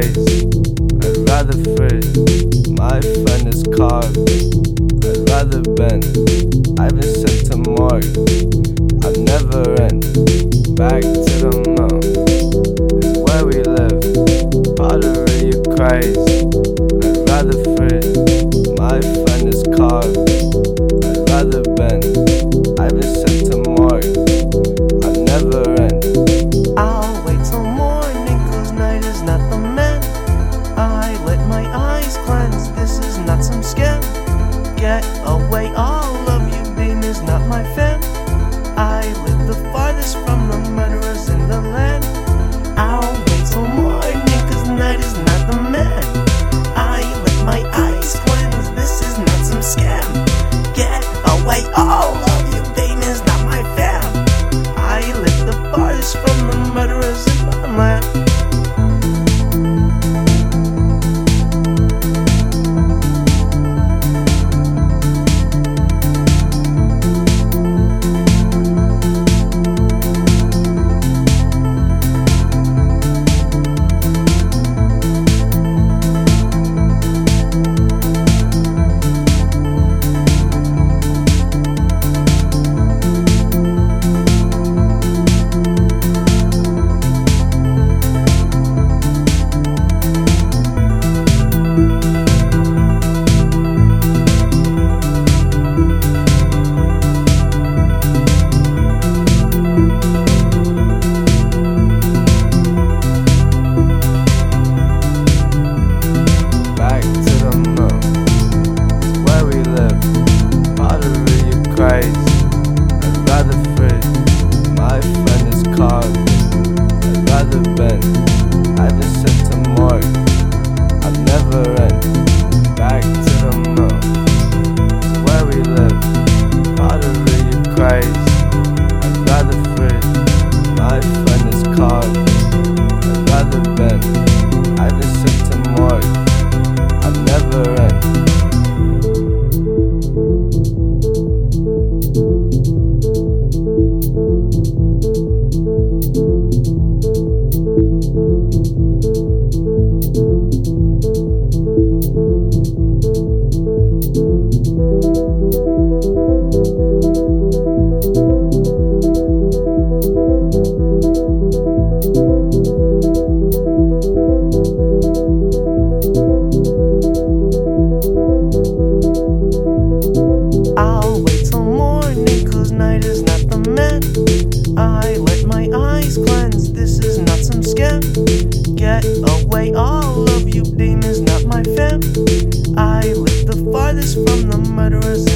praise. I'd rather freeze. My friend is carbon. I'd rather bend. I've been sent to Mars. I've never end. Back to the moon is where we live. Pottery, you craze. this from the murderers.